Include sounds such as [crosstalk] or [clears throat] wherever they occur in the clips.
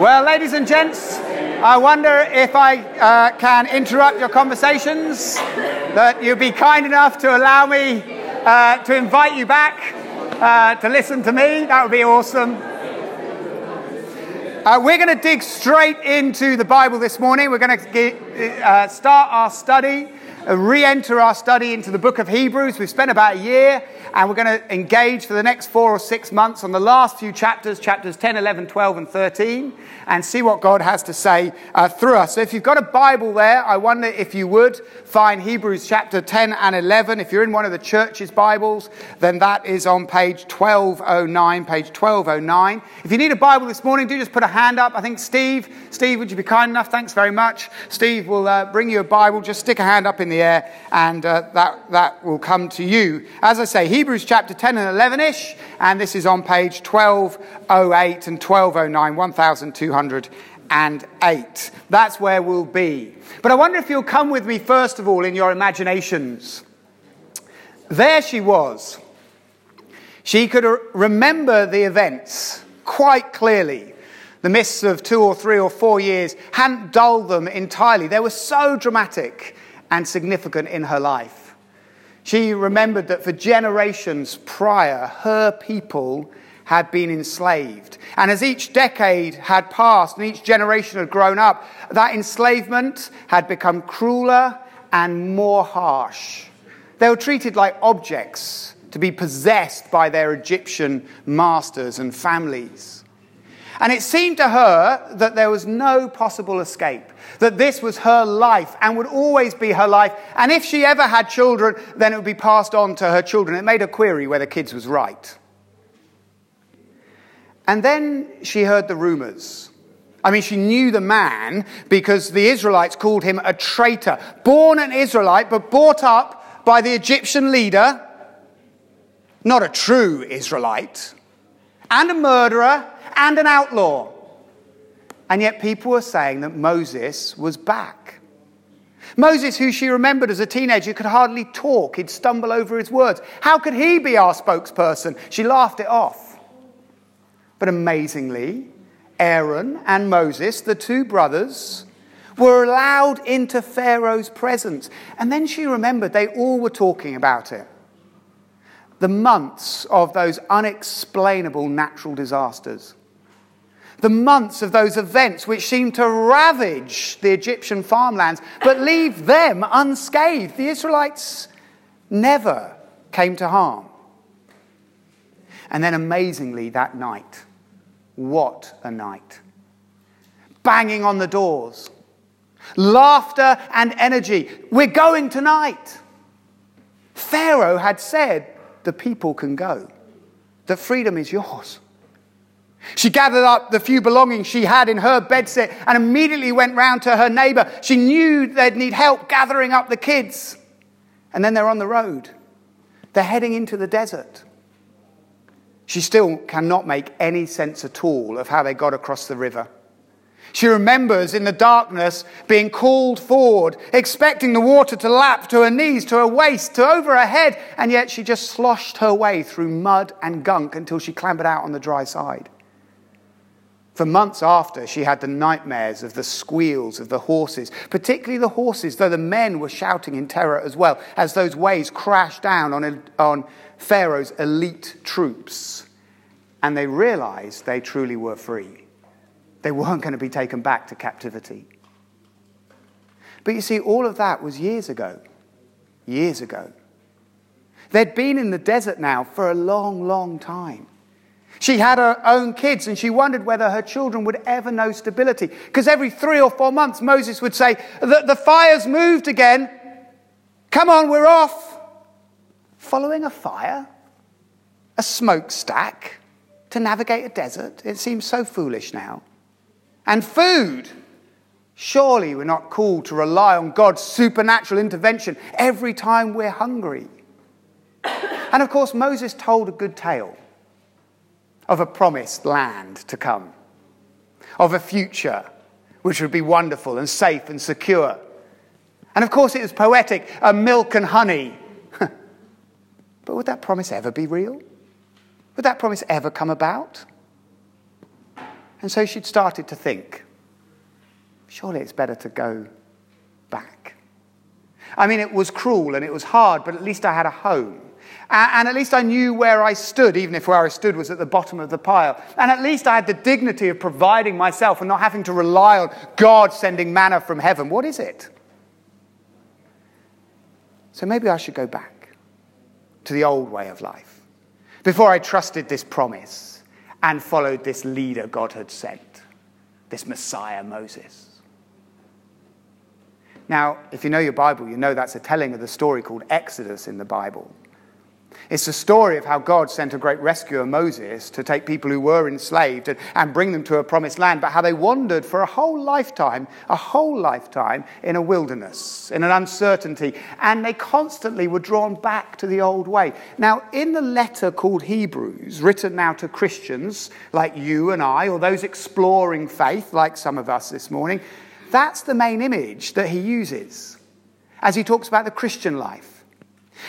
Well, ladies and gents, I wonder if I uh, can interrupt your conversations, that you'd be kind enough to allow me uh, to invite you back uh, to listen to me. That would be awesome. Uh, we're going to dig straight into the Bible this morning. We're going to uh, start our study, uh, re enter our study into the book of Hebrews. We've spent about a year and we're going to engage for the next four or six months on the last few chapters, chapters 10, 11, 12, and 13, and see what God has to say uh, through us. So if you've got a Bible there, I wonder if you would find Hebrews chapter 10 and 11. If you're in one of the church's Bibles, then that is on page 1209, page 1209. If you need a Bible this morning, do just put a hand up. I think Steve, Steve, would you be kind enough? Thanks very much. Steve will uh, bring you a Bible. Just stick a hand up in the air, and uh, that, that will come to you. As I say, Hebrews chapter 10 and 11 ish, and this is on page 1208 and 1209, 1208. That's where we'll be. But I wonder if you'll come with me, first of all, in your imaginations. There she was. She could remember the events quite clearly. The mists of two or three or four years hadn't dulled them entirely. They were so dramatic and significant in her life. She remembered that for generations prior, her people had been enslaved. And as each decade had passed and each generation had grown up, that enslavement had become crueler and more harsh. They were treated like objects to be possessed by their Egyptian masters and families. And it seemed to her that there was no possible escape, that this was her life and would always be her life. And if she ever had children, then it would be passed on to her children. It made her query whether kids was right. And then she heard the rumors. I mean, she knew the man because the Israelites called him a traitor, born an Israelite, but brought up by the Egyptian leader, not a true Israelite, and a murderer and an outlaw. And yet people were saying that Moses was back. Moses, who she remembered as a teenager, could hardly talk. He'd stumble over his words. How could he be our spokesperson? She laughed it off. But amazingly, Aaron and Moses, the two brothers, were allowed into Pharaoh's presence. And then she remembered they all were talking about it. The months of those unexplainable natural disasters the months of those events which seemed to ravage the Egyptian farmlands, but leave them unscathed. The Israelites never came to harm. And then amazingly, that night, what a night! Banging on the doors, laughter and energy. We're going tonight. Pharaoh had said, The people can go, that freedom is yours. She gathered up the few belongings she had in her bedsit and immediately went round to her neighbor. She knew they'd need help gathering up the kids. And then they're on the road. They're heading into the desert. She still cannot make any sense at all of how they got across the river. She remembers in the darkness being called forward, expecting the water to lap to her knees, to her waist, to over her head, and yet she just sloshed her way through mud and gunk until she clambered out on the dry side. For months after, she had the nightmares of the squeals of the horses, particularly the horses, though the men were shouting in terror as well, as those waves crashed down on, on Pharaoh's elite troops. And they realized they truly were free. They weren't going to be taken back to captivity. But you see, all of that was years ago. Years ago. They'd been in the desert now for a long, long time. She had her own kids and she wondered whether her children would ever know stability. Because every three or four months, Moses would say, the, the fire's moved again. Come on, we're off. Following a fire, a smokestack to navigate a desert, it seems so foolish now. And food. Surely we're not called to rely on God's supernatural intervention every time we're hungry. And of course, Moses told a good tale of a promised land to come, of a future which would be wonderful and safe and secure. And of course, it was poetic, a milk and honey. [laughs] but would that promise ever be real? Would that promise ever come about? And so she'd started to think surely it's better to go back. I mean, it was cruel and it was hard, but at least I had a home. And at least I knew where I stood, even if where I stood was at the bottom of the pile. And at least I had the dignity of providing myself and not having to rely on God sending manna from heaven. What is it? So maybe I should go back to the old way of life before I trusted this promise and followed this leader God had sent, this Messiah Moses. Now, if you know your Bible, you know that's a telling of the story called Exodus in the Bible. It's the story of how God sent a great rescuer, Moses, to take people who were enslaved and, and bring them to a promised land, but how they wandered for a whole lifetime, a whole lifetime in a wilderness, in an uncertainty, and they constantly were drawn back to the old way. Now, in the letter called Hebrews, written now to Christians like you and I, or those exploring faith like some of us this morning, that's the main image that he uses as he talks about the Christian life.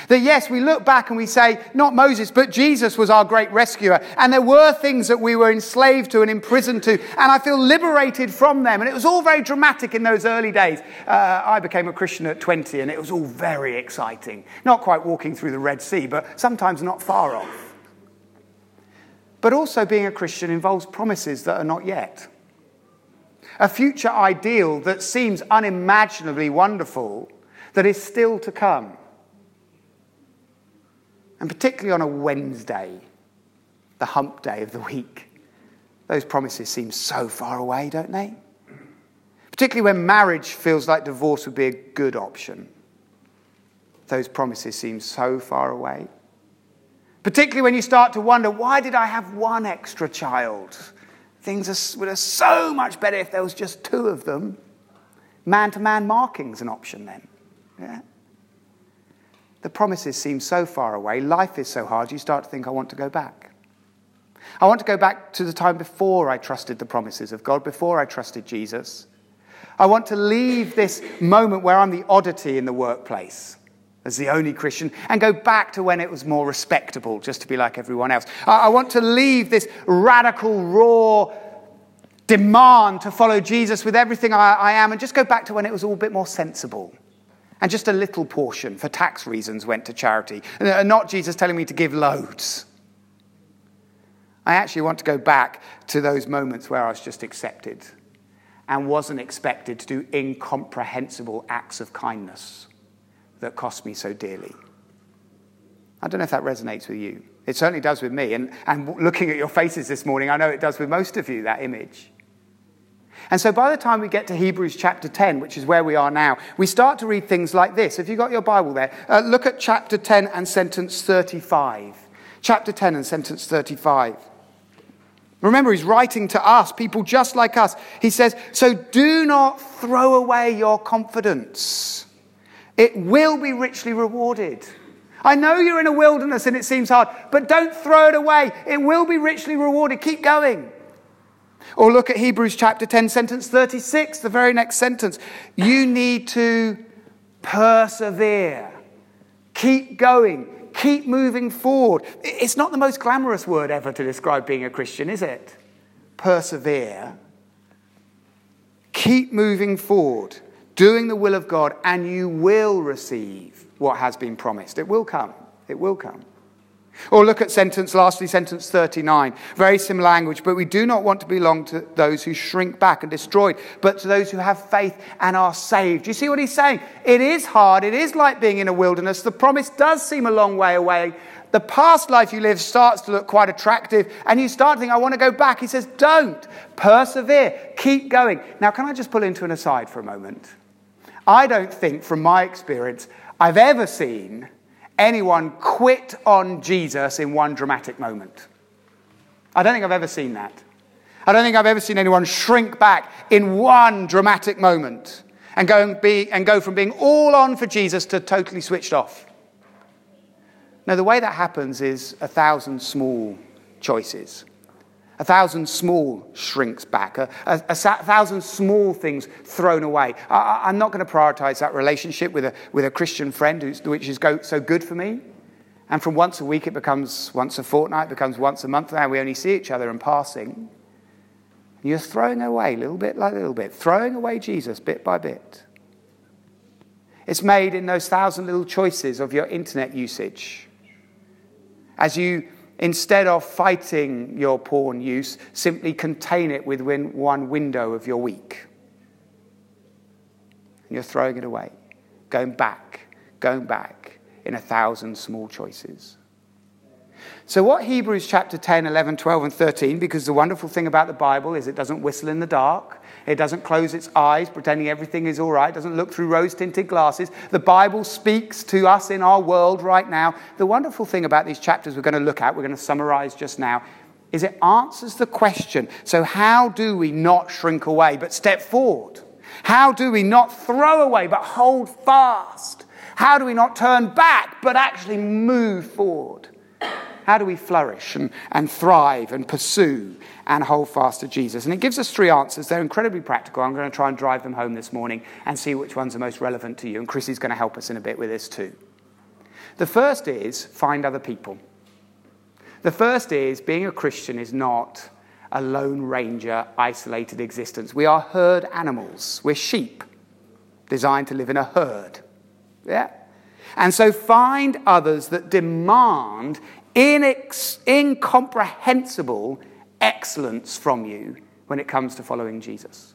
That yes, we look back and we say, not Moses, but Jesus was our great rescuer. And there were things that we were enslaved to and imprisoned to. And I feel liberated from them. And it was all very dramatic in those early days. Uh, I became a Christian at 20 and it was all very exciting. Not quite walking through the Red Sea, but sometimes not far off. But also being a Christian involves promises that are not yet. A future ideal that seems unimaginably wonderful that is still to come and particularly on a Wednesday, the hump day of the week. Those promises seem so far away, don't they? Particularly when marriage feels like divorce would be a good option. Those promises seem so far away. Particularly when you start to wonder, why did I have one extra child? Things would have so much better if there was just two of them. Man to man marking's an option then. Yeah? The promises seem so far away. Life is so hard, you start to think, I want to go back. I want to go back to the time before I trusted the promises of God, before I trusted Jesus. I want to leave this moment where I'm the oddity in the workplace as the only Christian and go back to when it was more respectable just to be like everyone else. I want to leave this radical, raw demand to follow Jesus with everything I, I am and just go back to when it was all a bit more sensible and just a little portion for tax reasons went to charity. And uh, not Jesus telling me to give loads. I actually want to go back to those moments where I was just accepted and wasn't expected to do incomprehensible acts of kindness that cost me so dearly. I don't know if that resonates with you. It certainly does with me. And, and looking at your faces this morning, I know it does with most of you, that image. And so by the time we get to Hebrews chapter 10, which is where we are now, we start to read things like this. If you've got your Bible there, uh, look at chapter 10 and sentence 35. Chapter 10 and sentence 35. Remember, he's writing to us, people just like us. He says, So do not throw away your confidence, it will be richly rewarded. I know you're in a wilderness and it seems hard, but don't throw it away. It will be richly rewarded. Keep going. Or look at Hebrews chapter 10, sentence 36, the very next sentence. You need to persevere, keep going, keep moving forward. It's not the most glamorous word ever to describe being a Christian, is it? Persevere. Keep moving forward, doing the will of God, and you will receive what has been promised. It will come. It will come. Or look at sentence, lastly, sentence 39. Very similar language, but we do not want to belong to those who shrink back and destroyed, but to those who have faith and are saved. You see what he's saying? It is hard. It is like being in a wilderness. The promise does seem a long way away. The past life you live starts to look quite attractive, and you start to think, I want to go back. He says, Don't. Persevere. Keep going. Now, can I just pull into an aside for a moment? I don't think, from my experience, I've ever seen anyone quit on Jesus in one dramatic moment. I don't think I've ever seen that. I don't think I've ever seen anyone shrink back in one dramatic moment and go, and be, and go from being all on for Jesus to totally switched off. No, the way that happens is a thousand small choices. A thousand small shrinks back, a, a, a thousand small things thrown away. I, am not going to prioritize that relationship with a, with a Christian friend, which is go, so good for me. And from once a week, it becomes once a fortnight, becomes once a month. Now we only see each other in passing. You're throwing away little bit by little bit, throwing away Jesus bit by bit. It's made in those thousand little choices of your internet usage. As you, instead of fighting your porn use, simply contain it within one window of your week. And you're throwing it away, going back, going back in a thousand small choices. So, what Hebrews chapter 10, 11, 12, and 13, because the wonderful thing about the Bible is it doesn't whistle in the dark, it doesn't close its eyes pretending everything is all right, it doesn't look through rose tinted glasses. The Bible speaks to us in our world right now. The wonderful thing about these chapters we're going to look at, we're going to summarize just now, is it answers the question so, how do we not shrink away but step forward? How do we not throw away but hold fast? How do we not turn back but actually move forward? How do we flourish and, and thrive and pursue and hold fast to Jesus? And it gives us three answers. They're incredibly practical. I'm going to try and drive them home this morning and see which ones are most relevant to you. And Chrissy's going to help us in a bit with this too. The first is find other people. The first is being a Christian is not a lone ranger, isolated existence. We are herd animals. We're sheep designed to live in a herd. Yeah? And so find others that demand inex- incomprehensible excellence from you when it comes to following Jesus.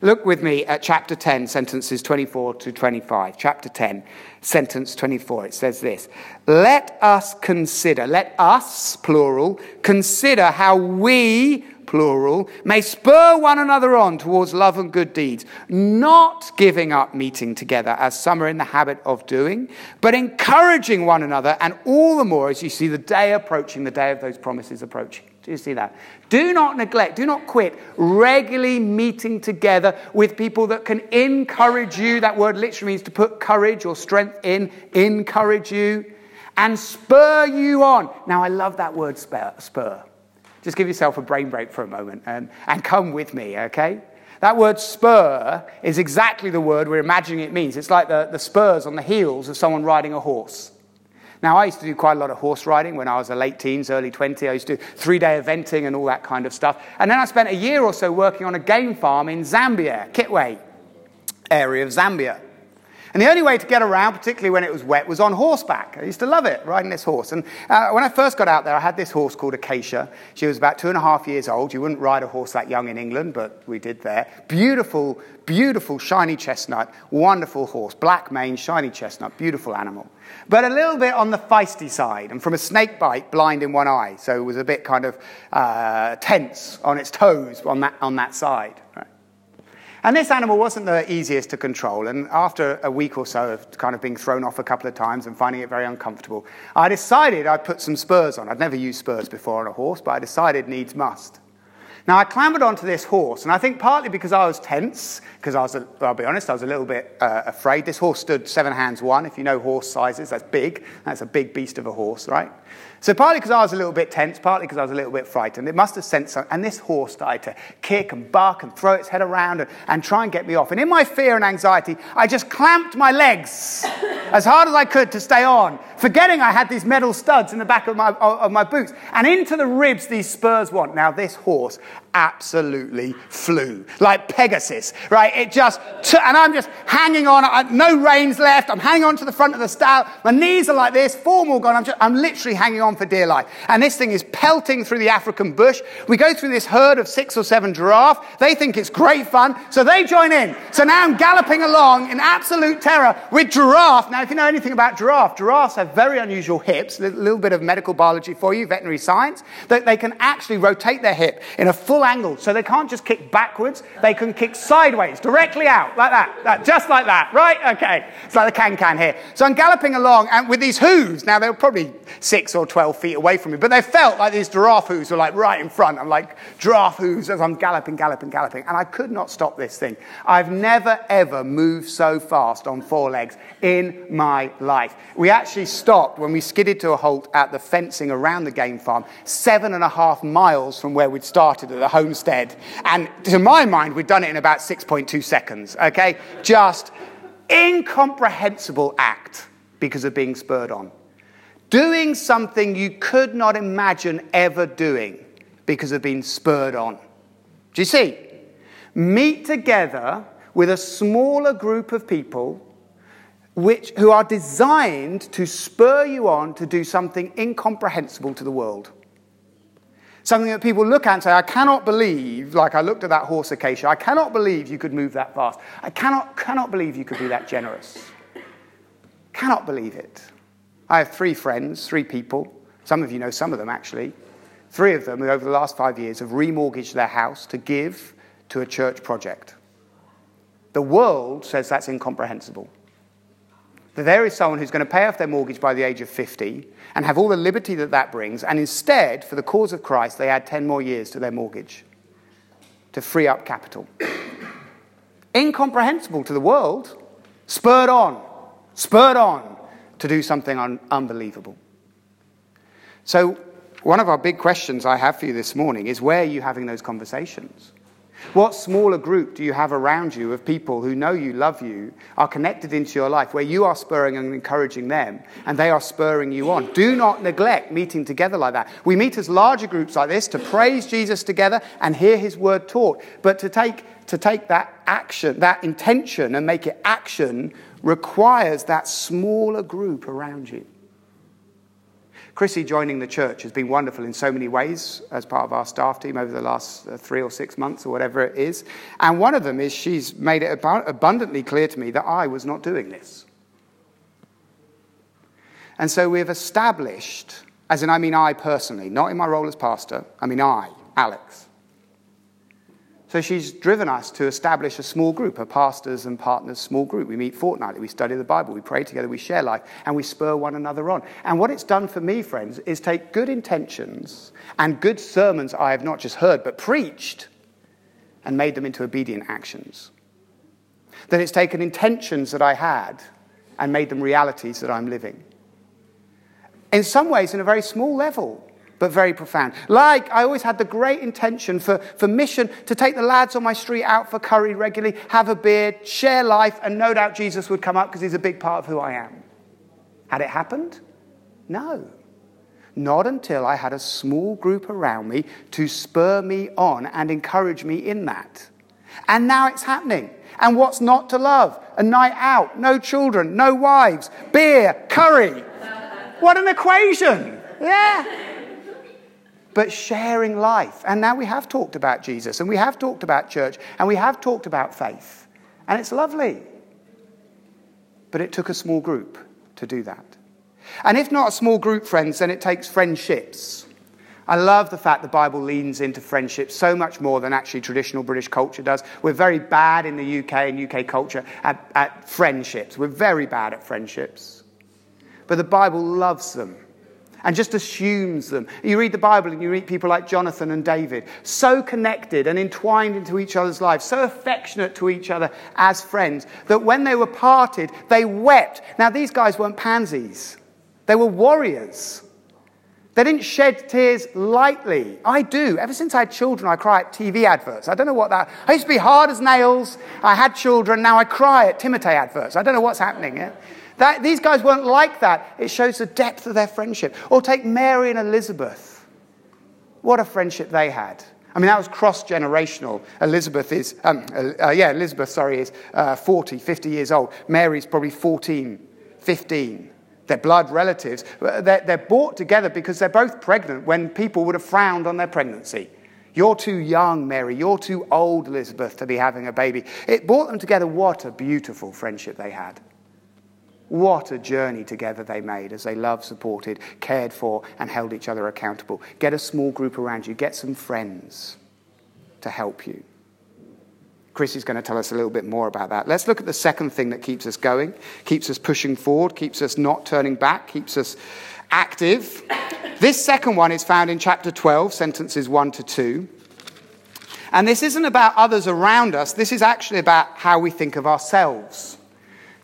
Look with me at chapter 10, sentences 24 to 25. Chapter 10, sentence 24. It says this Let us consider, let us, plural, consider how we plural, may spur one another on towards love and good deeds, not giving up meeting together as some are in the habit of doing, but encouraging one another, and all the more as you see the day approaching, the day of those promises approaching. Do you see that? Do not neglect, do not quit regularly meeting together with people that can encourage you. That word literally means to put courage or strength in, encourage you, and spur you on. Now, I love that word spur. Just give yourself a brain break for a moment and, and come with me, okay? That word spur is exactly the word we're imagining it means. It's like the, the spurs on the heels of someone riding a horse. Now, I used to do quite a lot of horse riding when I was a late teens, early 20. I used to do three day eventing and all that kind of stuff. And then I spent a year or so working on a game farm in Zambia, Kitwe area of Zambia. And the only way to get around, particularly when it was wet, was on horseback. I used to love it, riding this horse. And uh, when I first got out there, I had this horse called Acacia. She was about two and a half years old. You wouldn't ride a horse that young in England, but we did there. Beautiful, beautiful, shiny chestnut, wonderful horse, black mane, shiny chestnut, beautiful animal. But a little bit on the feisty side, and from a snake bite, blind in one eye. So it was a bit kind of uh, tense on its toes on that, on that side. Right? And this animal wasn't the easiest to control. And after a week or so of kind of being thrown off a couple of times and finding it very uncomfortable, I decided I'd put some spurs on. I'd never used spurs before on a horse, but I decided needs must. Now, I clambered onto this horse, and I think partly because I was tense, because I was, a, I'll be honest, I was a little bit uh, afraid. This horse stood seven hands one. If you know horse sizes, that's big. That's a big beast of a horse, right? So partly because I was a little bit tense, partly because I was a little bit frightened. It must have sensed something. And this horse started to kick and bark and throw its head around and, and try and get me off. And in my fear and anxiety, I just clamped my legs [laughs] as hard as I could to stay on, forgetting I had these metal studs in the back of my, of my boots. And into the ribs these spurs want. Now, this horse absolutely flew like Pegasus, right? It just, t- and I'm just hanging on, no reins left. I'm hanging on to the front of the stile. My knees are like this, form all gone. I'm, just, I'm literally hanging on for dear life. And this thing is pelting through the African bush. We go through this herd of six or seven giraffe. They think it's great fun, so they join in. So now I'm galloping along in absolute terror with giraffe. Now, if you know anything about giraffe, giraffes have very unusual hips. A little bit of medical biology for you, veterinary science, that they can actually rotate their hip in a full So they can't just kick backwards, they can kick sideways, directly out, like that, that just like that, right? Okay. It's like the can can here. So I'm galloping along and with these hooves. Now, they were probably six or 12 feet away from me, but they felt like these giraffe hooves were like right in front. I'm like giraffe hooves as I'm galloping, galloping, galloping. And I could not stop this thing. I've never, ever moved so fast on four legs in my life. We actually stopped when we skidded to a halt at the fencing around the game farm, seven and a half miles from where we'd started at homestead. And to my mind, we'd done it in about 6.2 seconds, okay? Just incomprehensible act because of being spurred on. Doing something you could not imagine ever doing because of being spurred on. Do you see? Meet together with a smaller group of people which, who are designed to spur you on to do something incomprehensible to the world. Something that people look at and say, I cannot believe, like I looked at that horse acacia, I cannot believe you could move that fast. I cannot, cannot believe you could be that generous. Cannot believe it. I have three friends, three people. Some of you know some of them actually. Three of them, who over the last five years, have remortgaged their house to give to a church project. The world says that's incomprehensible that there is someone who's going to pay off their mortgage by the age of 50 and have all the liberty that that brings, and instead, for the cause of Christ, they add 10 more years to their mortgage to free up capital. [clears throat] Incomprehensible to the world, spurred on, spurred on to do something un- unbelievable. So, one of our big questions I have for you this morning is where are you having those conversations? What smaller group do you have around you of people who know you, love you, are connected into your life, where you are spurring and encouraging them, and they are spurring you on? Do not neglect meeting together like that. We meet as larger groups like this to praise Jesus together and hear his word taught. But to take, to take that action, that intention, and make it action requires that smaller group around you. Chrissy joining the church has been wonderful in so many ways as part of our staff team over the last uh, three or six months or whatever it is. And one of them is she's made it abundantly clear to me that I was not doing this. And so we've established, as in I mean I personally, not in my role as pastor, I mean I, Alex, so she's driven us to establish a small group, a pastors and partners small group. We meet fortnightly, we study the Bible, we pray together, we share life, and we spur one another on. And what it's done for me, friends, is take good intentions and good sermons I have not just heard, but preached, and made them into obedient actions. That it's taken intentions that I had and made them realities that I'm living. In some ways, in a very small level, but very profound. Like, I always had the great intention for, for mission to take the lads on my street out for curry regularly, have a beer, share life, and no doubt Jesus would come up because he's a big part of who I am. Had it happened? No. Not until I had a small group around me to spur me on and encourage me in that. And now it's happening. And what's not to love? A night out, no children, no wives, beer, curry. What an equation! Yeah but sharing life. And now we have talked about Jesus, and we have talked about church, and we have talked about faith. And it's lovely. But it took a small group to do that. And if not a small group, friends, then it takes friendships. I love the fact the Bible leans into friendships so much more than actually traditional British culture does. We're very bad in the UK and UK culture at, at friendships. We're very bad at friendships. But the Bible loves them and just assumes them. You read the Bible and you meet people like Jonathan and David, so connected and entwined into each other's lives, so affectionate to each other as friends, that when they were parted, they wept. Now, these guys weren't pansies, they were warriors. They didn't shed tears lightly. I do. Ever since I had children, I cry at TV adverts. I don't know what that. I used to be hard as nails. I had children. Now I cry at Timotei adverts. I don't know what's happening. Yeah? That, these guys weren't like that. It shows the depth of their friendship. Or take Mary and Elizabeth. What a friendship they had. I mean, that was cross generational. Elizabeth is, um, uh, yeah, Elizabeth, sorry, is uh, 40, 50 years old. Mary's probably 14, 15. They're blood relatives. They're, they're brought together because they're both pregnant when people would have frowned on their pregnancy. You're too young, Mary. You're too old, Elizabeth, to be having a baby. It brought them together. What a beautiful friendship they had. What a journey together they made as they loved, supported, cared for, and held each other accountable. Get a small group around you, get some friends to help you. Chris is going to tell us a little bit more about that. Let's look at the second thing that keeps us going, keeps us pushing forward, keeps us not turning back, keeps us active. This second one is found in chapter 12, sentences 1 to 2. And this isn't about others around us, this is actually about how we think of ourselves.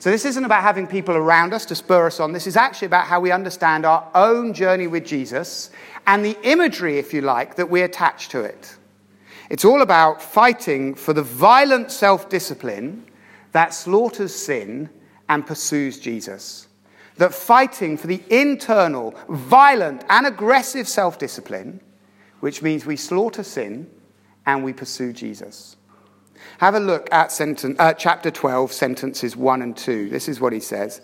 So, this isn't about having people around us to spur us on. This is actually about how we understand our own journey with Jesus and the imagery, if you like, that we attach to it. It's all about fighting for the violent self discipline that slaughters sin and pursues Jesus. That fighting for the internal, violent, and aggressive self discipline, which means we slaughter sin and we pursue Jesus. Have a look at sentence, uh, chapter 12, sentences 1 and 2. This is what he says.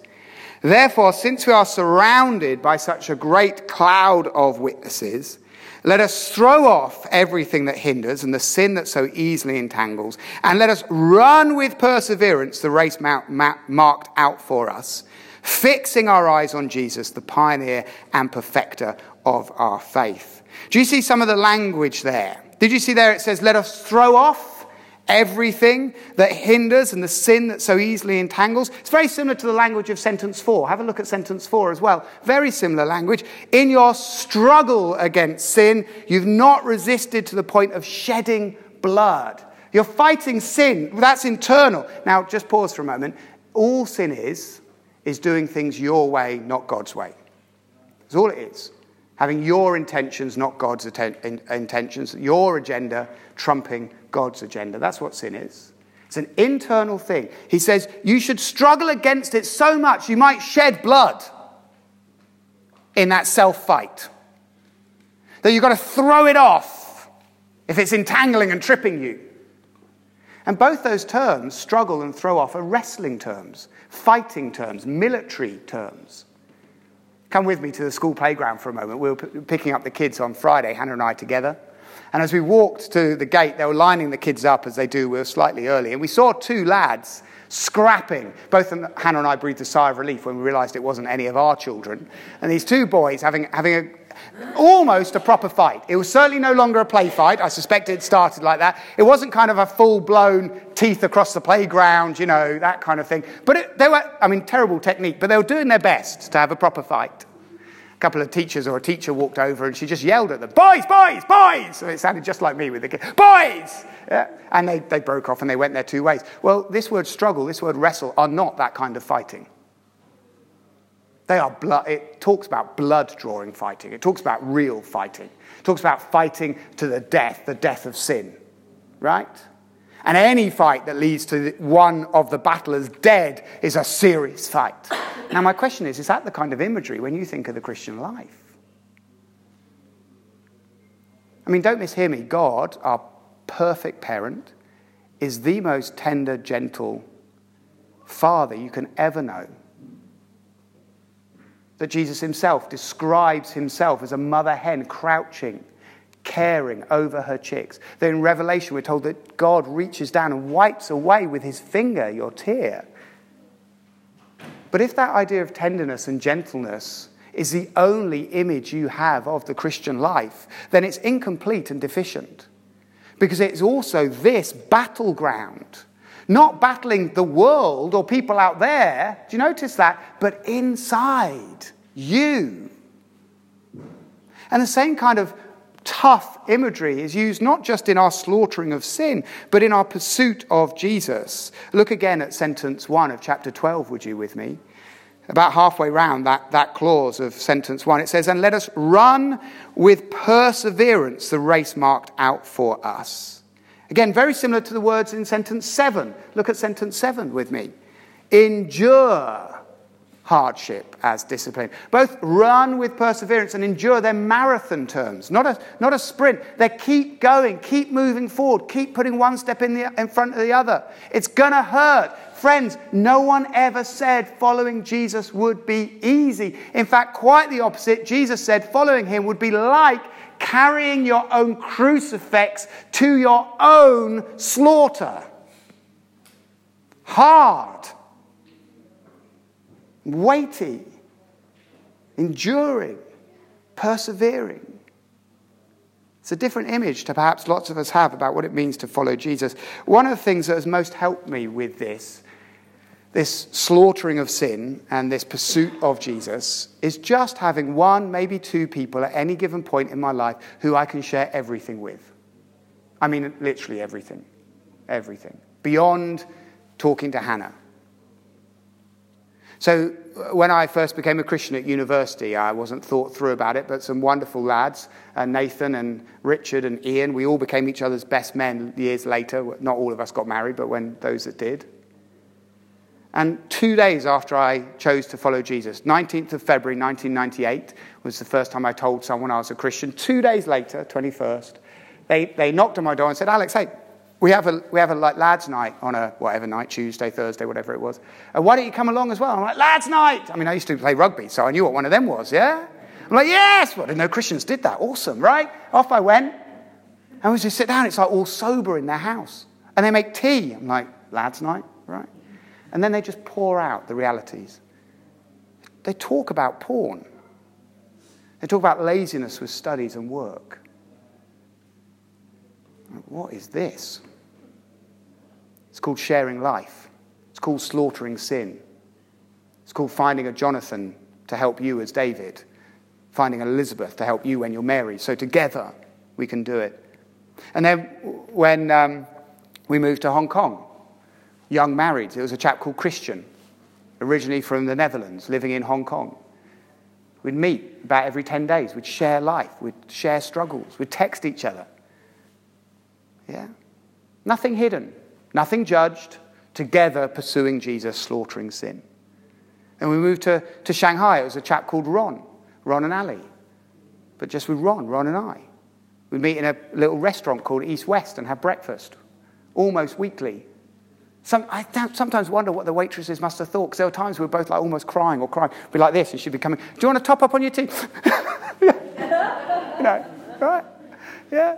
Therefore, since we are surrounded by such a great cloud of witnesses, let us throw off everything that hinders and the sin that so easily entangles, and let us run with perseverance the race marked out for us, fixing our eyes on Jesus, the pioneer and perfecter of our faith. Do you see some of the language there? Did you see there it says, let us throw off? Everything that hinders and the sin that so easily entangles. It's very similar to the language of sentence four. Have a look at sentence four as well. Very similar language. In your struggle against sin, you've not resisted to the point of shedding blood. You're fighting sin. That's internal. Now, just pause for a moment. All sin is, is doing things your way, not God's way. That's all it is. Having your intentions, not God's intentions, your agenda trumping God's agenda. That's what sin is. It's an internal thing. He says you should struggle against it so much you might shed blood in that self fight. That you've got to throw it off if it's entangling and tripping you. And both those terms, struggle and throw off, are wrestling terms, fighting terms, military terms. Come with me to the school playground for a moment. We were p- picking up the kids on Friday, Hannah and I together. And as we walked to the gate, they were lining the kids up as they do. We were slightly early. And we saw two lads scrapping. Both Hannah and I breathed a sigh of relief when we realized it wasn't any of our children. And these two boys having, having a, almost a proper fight. It was certainly no longer a play fight. I suspect it started like that. It wasn't kind of a full blown teeth across the playground, you know, that kind of thing. But it, they were, I mean, terrible technique, but they were doing their best to have a proper fight couple of teachers or a teacher walked over and she just yelled at them, boys, boys, boys. So it sounded just like me with the kids, boys. Yeah. And they, they broke off and they went their two ways. Well, this word struggle, this word wrestle are not that kind of fighting. They are blood, it talks about blood drawing fighting. It talks about real fighting. It talks about fighting to the death, the death of sin, right? And any fight that leads to one of the battlers dead is a serious fight. Now, my question is is that the kind of imagery when you think of the Christian life? I mean, don't mishear me. God, our perfect parent, is the most tender, gentle father you can ever know. That Jesus himself describes himself as a mother hen crouching caring over her chicks. Then in Revelation, we're told that God reaches down and wipes away with his finger your tear. But if that idea of tenderness and gentleness is the only image you have of the Christian life, then it's incomplete and deficient. Because it's also this battleground. Not battling the world or people out there, do you notice that? But inside you. And the same kind of tough imagery is used not just in our slaughtering of sin, but in our pursuit of Jesus. Look again at sentence 1 of chapter 12, would you, with me? About halfway round that, that clause of sentence 1, it says, And let us run with perseverance the race marked out for us. Again, very similar to the words in sentence 7. Look at sentence 7 with me. Endure hardship as discipline. Both run with perseverance and endure. They're marathon terms, not a, not a sprint. They keep going, keep moving forward, keep putting one step in, the, in front of the other. It's going to hurt. Friends, no one ever said following Jesus would be easy. In fact, quite the opposite. Jesus said following him would be like carrying your own crucifix to your own slaughter. Hard weighty, enduring, persevering. It's a different image to perhaps lots of us have about what it means to follow Jesus. One of the things that has most helped me with this, this slaughtering of sin and this pursuit of Jesus, is just having one, maybe two people at any given point in my life who I can share everything with. I mean, literally everything. Everything. Beyond talking to Hannah. So when I first became a Christian at university, I wasn't thought through about it, but some wonderful lads, uh, Nathan and Richard and Ian, we all became each other's best men years later. Not all of us got married, but when those that did. And two days after I chose to follow Jesus, 19th of February 1998 was the first time I told someone I was a Christian. Two days later, 21st, they, they knocked on my door and said, Alex, hey, we have a, we have a like, lads' night on a whatever night, Tuesday, Thursday, whatever it was. Uh, why don't you come along as well? I'm like, lads' night. I mean, I used to play rugby, so I knew what one of them was, yeah? I'm like, yes. Well, I didn't know Christians did that. Awesome, right? Off I went. And we just sit down. It's like all sober in their house. And they make tea. I'm like, lads' night, right? And then they just pour out the realities. They talk about porn. They talk about laziness with studies and work. What is this? It's called sharing life. It's called slaughtering sin. It's called finding a Jonathan to help you as David, finding an Elizabeth to help you when you're Mary. So together we can do it. And then when um, we moved to Hong Kong, young married, there was a chap called Christian, originally from the Netherlands, living in Hong Kong. We'd meet about every 10 days. We'd share life. We'd share struggles. We'd text each other. Yeah? Nothing hidden, nothing judged, together pursuing Jesus, slaughtering sin. And we moved to, to Shanghai. It was a chap called Ron, Ron and Ali. But just with Ron, Ron and I. We'd meet in a little restaurant called East West and have breakfast almost weekly. Some, I sometimes wonder what the waitresses must have thought, because there were times we were both like almost crying or crying. Be like this, and she'd be coming, Do you want to top up on your tea? [laughs] [laughs] you know, right? Yeah.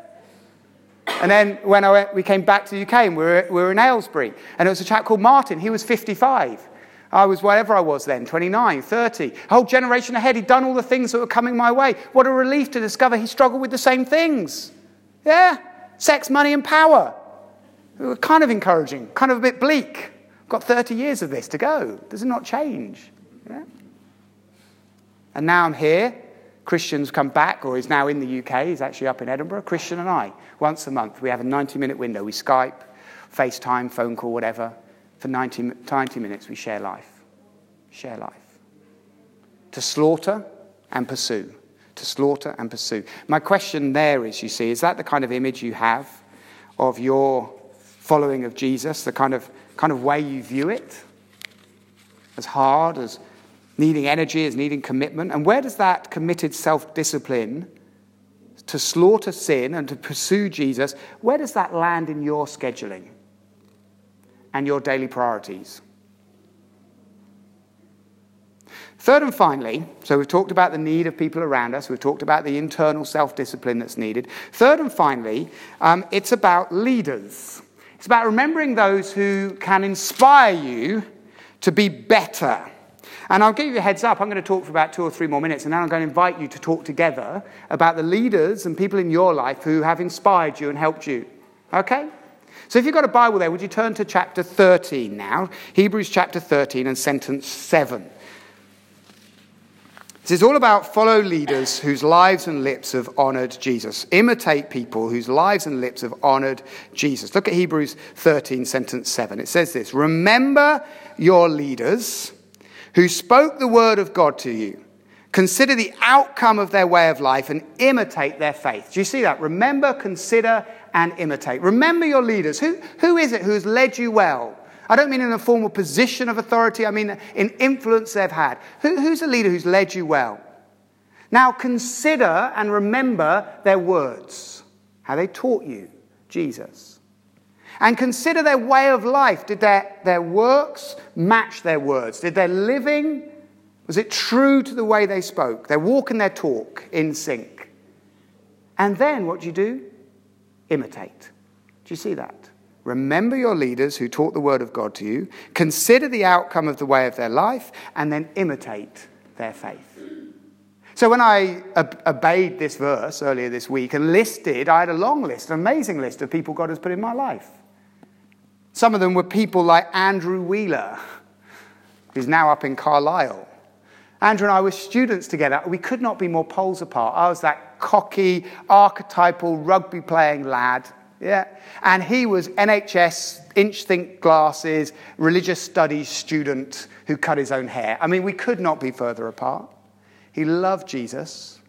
And then when went, we came back to the UK and we were, we were in Aylesbury, and it was a chap called Martin. He was 55. I was whatever I was then, 29, 30. A whole generation ahead. He'd done all the things that were coming my way. What a relief to discover he struggled with the same things. Yeah? Sex, money, and power. Kind of encouraging, kind of a bit bleak. Got 30 years of this to go. Does it not change? Yeah? And now I'm here Christian's come back, or is now in the UK, he's actually up in Edinburgh. Christian and I, once a month, we have a 90 minute window. We Skype, FaceTime, phone call, whatever. For 90, 90 minutes, we share life. Share life. To slaughter and pursue. To slaughter and pursue. My question there is, you see, is that the kind of image you have of your following of Jesus, the kind of, kind of way you view it? As hard, as needing energy, is needing commitment. And where does that committed self discipline to slaughter sin and to pursue Jesus, where does that land in your scheduling and your daily priorities? Third and finally, so we've talked about the need of people around us, we've talked about the internal self discipline that's needed. Third and finally, um, it's about leaders. It's about remembering those who can inspire you to be better. And I'll give you a heads up. I'm going to talk for about two or three more minutes, and then I'm going to invite you to talk together about the leaders and people in your life who have inspired you and helped you. Okay? So if you've got a Bible there, would you turn to chapter 13 now? Hebrews chapter 13 and sentence 7. This is all about follow leaders whose lives and lips have honored Jesus. Imitate people whose lives and lips have honored Jesus. Look at Hebrews 13, sentence 7. It says this Remember your leaders who spoke the word of God to you. Consider the outcome of their way of life and imitate their faith. Do you see that? Remember, consider, and imitate. Remember your leaders. Who, who is it who has led you well? I don't mean in a formal position of authority, I mean in influence they've had. Who, who's a leader who's led you well? Now consider and remember their words, how they taught you Jesus and consider their way of life. Did their, their works match their words? Did their living, was it true to the way they spoke? Their walk and their talk in sync. And then what do you do? Imitate. Do you see that? Remember your leaders who taught the word of God to you, consider the outcome of the way of their life, and then imitate their faith. So when I obeyed this verse earlier this week and listed, I had a long list, an amazing list of people God has put in my life. Some of them were people like Andrew Wheeler, who's now up in Carlisle. Andrew and I were students together. We could not be more poles apart. I was that cocky, archetypal rugby playing lad. Yeah. And he was NHS, inch think glasses, religious studies student who cut his own hair. I mean, we could not be further apart. He loved Jesus.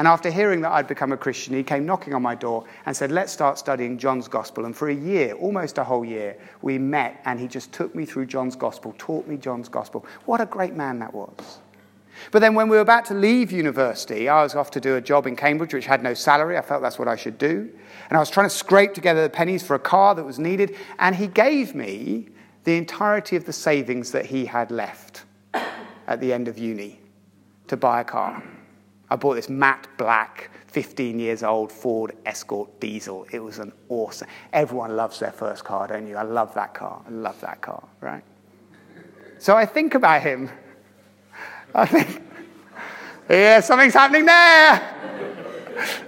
And after hearing that I'd become a Christian, he came knocking on my door and said, Let's start studying John's Gospel. And for a year, almost a whole year, we met and he just took me through John's Gospel, taught me John's Gospel. What a great man that was. But then when we were about to leave university, I was off to do a job in Cambridge which had no salary. I felt that's what I should do. And I was trying to scrape together the pennies for a car that was needed. And he gave me the entirety of the savings that he had left at the end of uni to buy a car. I bought this matte black, 15 years old Ford Escort diesel. It was an awesome. Everyone loves their first car, don't you? I love that car. I love that car, right? So I think about him. I think, yeah, something's happening there.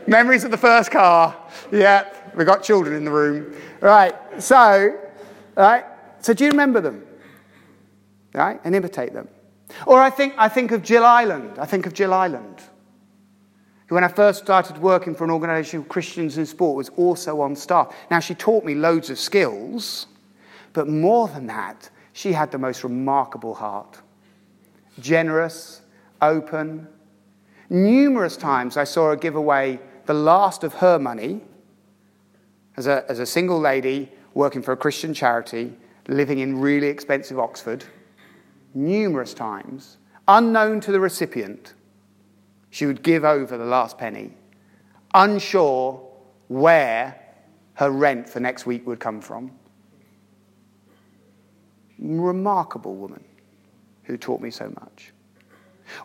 Memories of the first car. Yeah, we've got children in the room. Right, so, right, so do you remember them? Right, and imitate them. Or I think, I think of Jill Island. I think of Jill Island when I first started working for an organisation called Christians in Sport, was also on staff. Now, she taught me loads of skills, but more than that, she had the most remarkable heart. Generous, open. Numerous times I saw her give away the last of her money as a, as a single lady working for a Christian charity, living in really expensive Oxford. Numerous times, unknown to the recipient she would give over the last penny, unsure where her rent for next week would come from. Remarkable woman who taught me so much.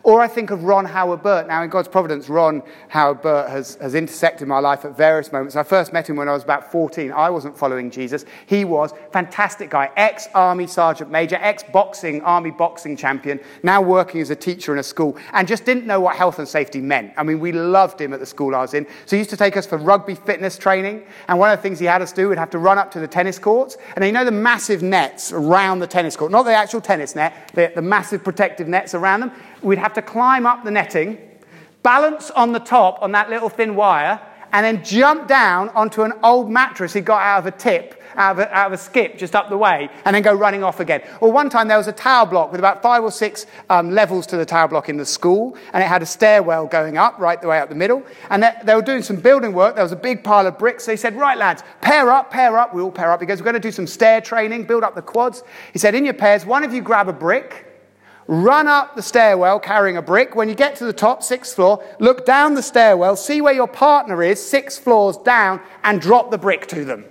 Or I think of Ron Howard Burt. Now, in God's providence, Ron Howard Burt has, has intersected my life at various moments. I first met him when I was about 14. I wasn't following Jesus. He was. Fantastic guy. Ex Army Sergeant Major, ex boxing, Army boxing champion, now working as a teacher in a school, and just didn't know what health and safety meant. I mean, we loved him at the school I was in. So he used to take us for rugby fitness training. And one of the things he had us do, we'd have to run up to the tennis courts. And you know the massive nets around the tennis court, not the actual tennis net, the, the massive protective nets around them we'd have to climb up the netting, balance on the top on that little thin wire, and then jump down onto an old mattress he got out of a tip, out of a, out of a skip just up the way, and then go running off again. Or one time there was a tower block with about five or six um, levels to the tower block in the school, and it had a stairwell going up right the way up the middle. And they, they were doing some building work. There was a big pile of bricks. He said, Right, lads, pair up, pair up. We all pair up. He goes, We're going to do some stair training, build up the quads. He said, In your pairs, one of you grab a brick run up the stairwell carrying a brick. When you get to the top, sixth floor, look down the stairwell, see where your partner is, six floors down, and drop the brick to them.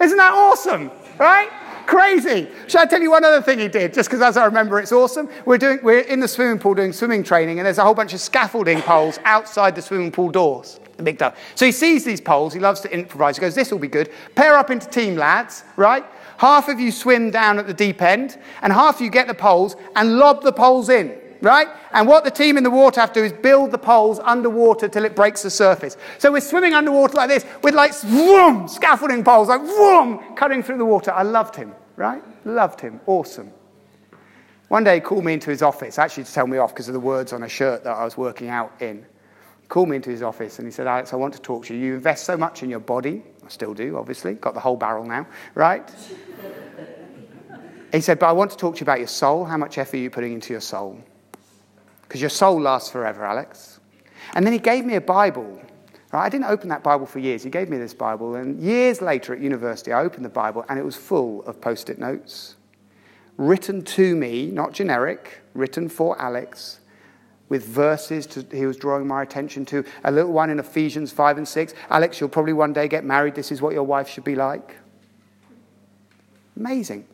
Isn't that awesome? Right? Crazy. Shall I tell you one other thing he did? Just because as I remember, it's awesome. We're, doing, we're in the swimming pool doing swimming training, and there's a whole bunch of scaffolding poles outside the swimming pool doors. Big tub. So he sees these poles, he loves to improvise. He goes, This will be good. Pair up into team, lads, right? Half of you swim down at the deep end, and half of you get the poles and lob the poles in, right? And what the team in the water have to do is build the poles underwater till it breaks the surface. So we're swimming underwater like this with like vroom, scaffolding poles, like vroom, cutting through the water. I loved him, right? Loved him. Awesome. One day he called me into his office, actually to tell me off because of the words on a shirt that I was working out in. Called me into his office and he said, Alex, I want to talk to you. You invest so much in your body. I still do, obviously. Got the whole barrel now, right? He said, But I want to talk to you about your soul. How much effort are you putting into your soul? Because your soul lasts forever, Alex. And then he gave me a Bible. Right? I didn't open that Bible for years. He gave me this Bible. And years later at university, I opened the Bible and it was full of post it notes. Written to me, not generic, written for Alex, with verses to, he was drawing my attention to. A little one in Ephesians 5 and 6. Alex, you'll probably one day get married. This is what your wife should be like. Amazing.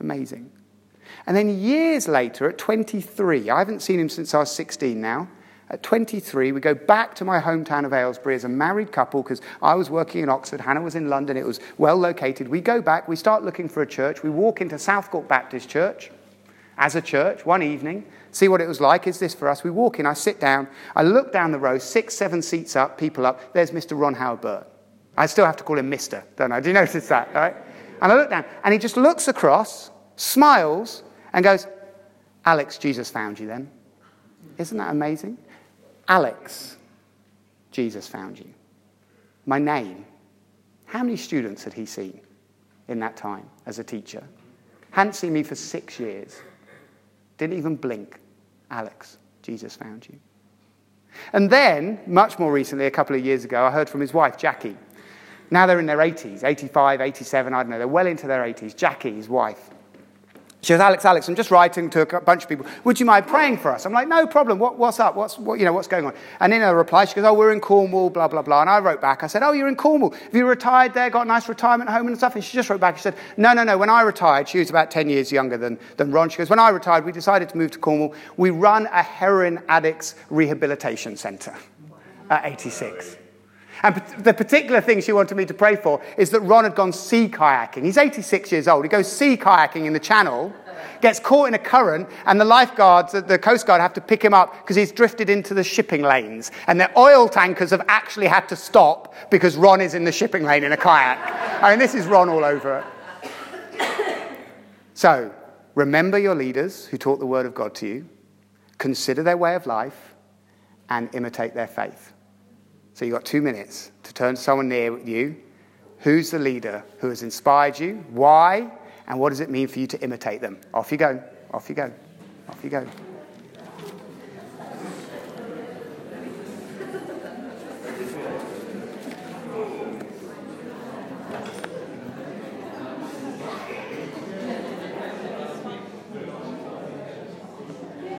Amazing. And then years later, at 23, I haven't seen him since I was 16 now. At 23, we go back to my hometown of Aylesbury as a married couple because I was working in Oxford, Hannah was in London, it was well located. We go back, we start looking for a church. We walk into Southcourt Baptist Church as a church one evening, see what it was like. Is this for us? We walk in, I sit down, I look down the row, six, seven seats up, people up. There's Mr. Ron Howard Burt. I still have to call him Mr., don't I? Do you notice that? Right? And I look down, and he just looks across, smiles, and goes, Alex, Jesus found you then. Isn't that amazing? Alex, Jesus found you. My name. How many students had he seen in that time as a teacher? Hadn't seen me for six years. Didn't even blink. Alex, Jesus found you. And then, much more recently, a couple of years ago, I heard from his wife, Jackie. Now they're in their 80s, 85, 87, I don't know. They're well into their 80s. Jackie, his wife. She goes, Alex, Alex, I'm just writing to a bunch of people. Would you mind praying for us? I'm like, no problem. What, what's up? What's, what, you know, what's going on? And in her reply, she goes, oh, we're in Cornwall, blah, blah, blah. And I wrote back, I said, oh, you're in Cornwall. Have you retired there, got a nice retirement home and stuff? And she just wrote back, she said, no, no, no. When I retired, she was about 10 years younger than, than Ron. She goes, when I retired, we decided to move to Cornwall. We run a heroin addicts rehabilitation centre at 86. And the particular thing she wanted me to pray for is that Ron had gone sea kayaking. He's 86 years old. He goes sea kayaking in the channel, gets caught in a current, and the lifeguards, the Coast Guard, have to pick him up because he's drifted into the shipping lanes. And the oil tankers have actually had to stop because Ron is in the shipping lane in a kayak. I mean, this is Ron all over it. [coughs] So, remember your leaders who taught the word of God to you, consider their way of life, and imitate their faith. So you've got two minutes to turn to someone near you. Who's the leader who has inspired you? Why? And what does it mean for you to imitate them? Off you go. Off you go. Off you go.